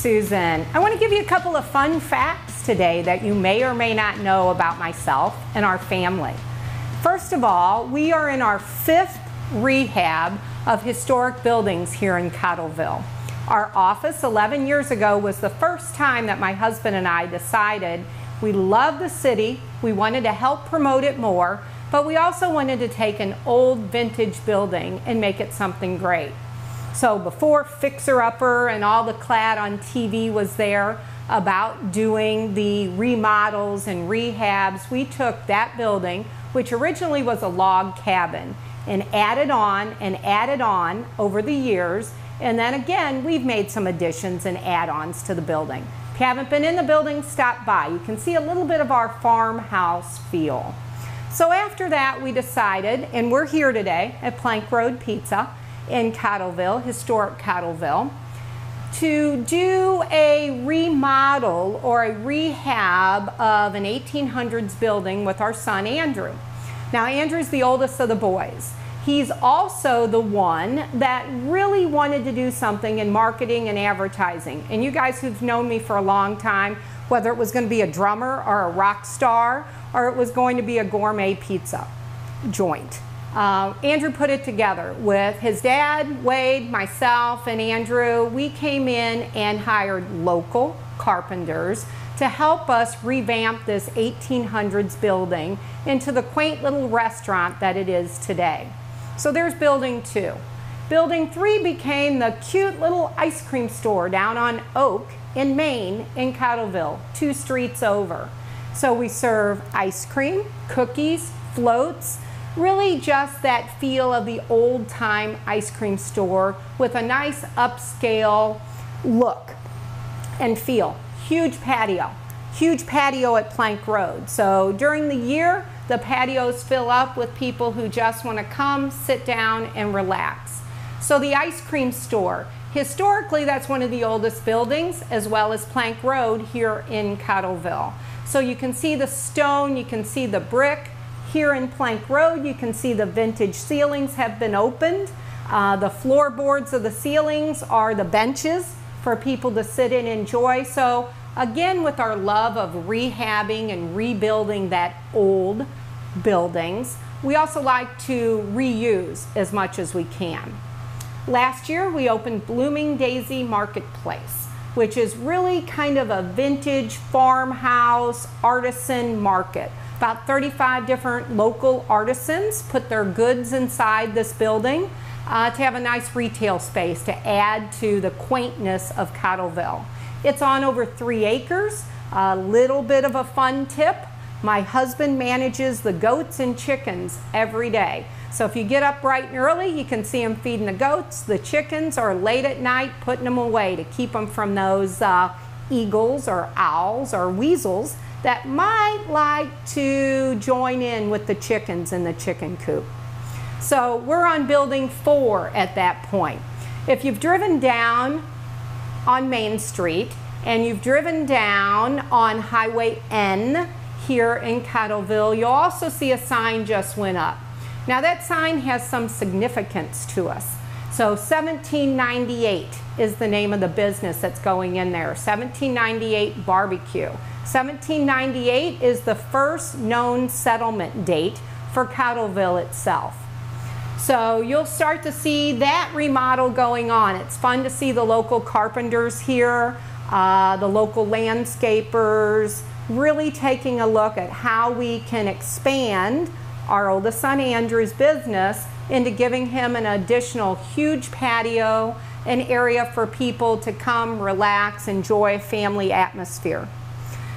Susan. I want to give you a couple of fun facts today that you may or may not know about myself and our family. First of all, we are in our fifth rehab of historic buildings here in Cottleville. Our office 11 years ago was the first time that my husband and I decided we love the city, we wanted to help promote it more, but we also wanted to take an old vintage building and make it something great. So before Fixer Upper and all the clad on TV was there about doing the remodels and rehabs, we took that building, which originally was a log cabin, and added on and added on over the years. And then again, we've made some additions and add-ons to the building. If you haven't been in the building, stop by. You can see a little bit of our farmhouse feel. So after that, we decided, and we're here today at Plank Road Pizza in Cottleville, historic Cottleville, to do a remodel or a rehab of an 1800s building with our son Andrew. Now, Andrew's the oldest of the boys. He's also the one that really wanted to do something in marketing and advertising. And you guys who've known me for a long time, whether it was going to be a drummer or a rock star or it was going to be a gourmet pizza joint. Uh, Andrew put it together with his dad, Wade, myself, and Andrew. We came in and hired local carpenters to help us revamp this 1800s building into the quaint little restaurant that it is today. So there's building two. Building three became the cute little ice cream store down on Oak in Main in Cottleville, two streets over. So we serve ice cream, cookies, floats, really just that feel of the old time ice cream store with a nice upscale look and feel. Huge patio, huge patio at Plank Road. So during the year, the patios fill up with people who just want to come, sit down, and relax. So the ice cream store, historically that's one of the oldest buildings as well as Plank Road here in Cottleville. So you can see the stone, you can see the brick. Here in Plank Road, you can see the vintage ceilings have been opened. Uh, the floorboards of the ceilings are the benches for people to sit and enjoy. So again, with our love of rehabbing and rebuilding that old buildings. We also like to reuse as much as we can. Last year we opened Blooming Daisy Marketplace, which is really kind of a vintage farmhouse artisan market. About 35 different local artisans put their goods inside this building uh, to have a nice retail space to add to the quaintness of Cottleville. It's on over three acres. A little bit of a fun tip. My husband manages the goats and chickens every day. So if you get up bright and early, you can see him feeding the goats. The chickens are late at night putting them away to keep them from those uh, eagles or owls or weasels that might like to join in with the chickens in the chicken coop. So we're on building four at that point. If you've driven down on Main Street and you've driven down on Highway N here in Cottleville, you'll also see a sign just went up. Now that sign has some significance to us. So 1798 is the name of the business that's going in there. 1798 barbecue. 1798 is the first known settlement date for Cottleville itself. So you'll start to see that remodel going on. It's fun to see the local carpenters here, uh, the local landscapers, really taking a look at how we can expand our oldest son Andrew's business into giving him an additional huge patio, an area for people to come, relax, enjoy family atmosphere.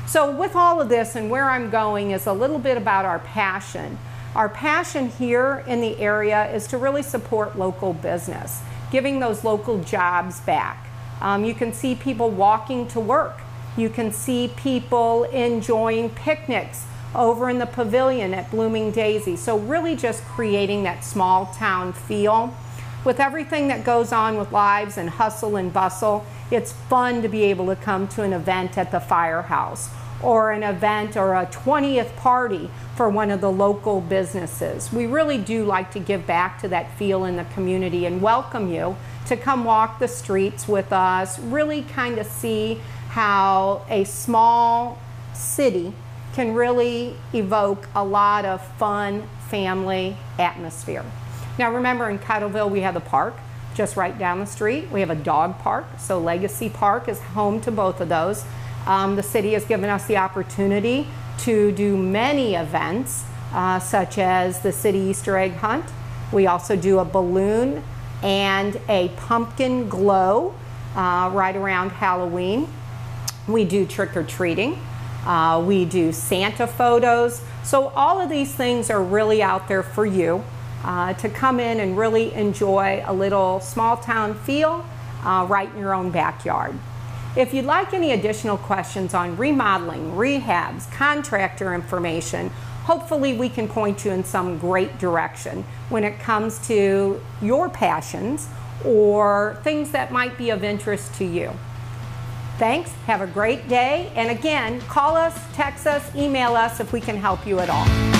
So with all of this and where I'm going is a little bit about our passion. Our passion here in the area is to really support local business, giving those local jobs back. Um, you can see people walking to work you can see people enjoying picnics over in the pavilion at Blooming Daisy. So really just creating that small town feel. With everything that goes on with lives and hustle and bustle, it's fun to be able to come to an event at the firehouse or an event or a 20th party for one of the local businesses. We really do like to give back to that feel in the community and welcome you to come walk the streets with us, really kind of see how a small city can really evoke a lot of fun family atmosphere. Now remember in Cottleville we have the park just right down the street. We have a dog park, so Legacy Park is home to both of those. Um, the city has given us the opportunity to do many events, uh, such as the city Easter egg hunt. We also do a balloon and a pumpkin glow uh, right around Halloween. We do trick or treating. Uh, we do Santa photos. So all of these things are really out there for you uh, to come in and really enjoy a little small town feel uh, right in your own backyard. If you'd like any additional questions on remodeling, rehabs, contractor information, hopefully we can point you in some great direction when it comes to your passions or things that might be of interest to you. Thanks, have a great day, and again, call us, text us, email us if we can help you at all.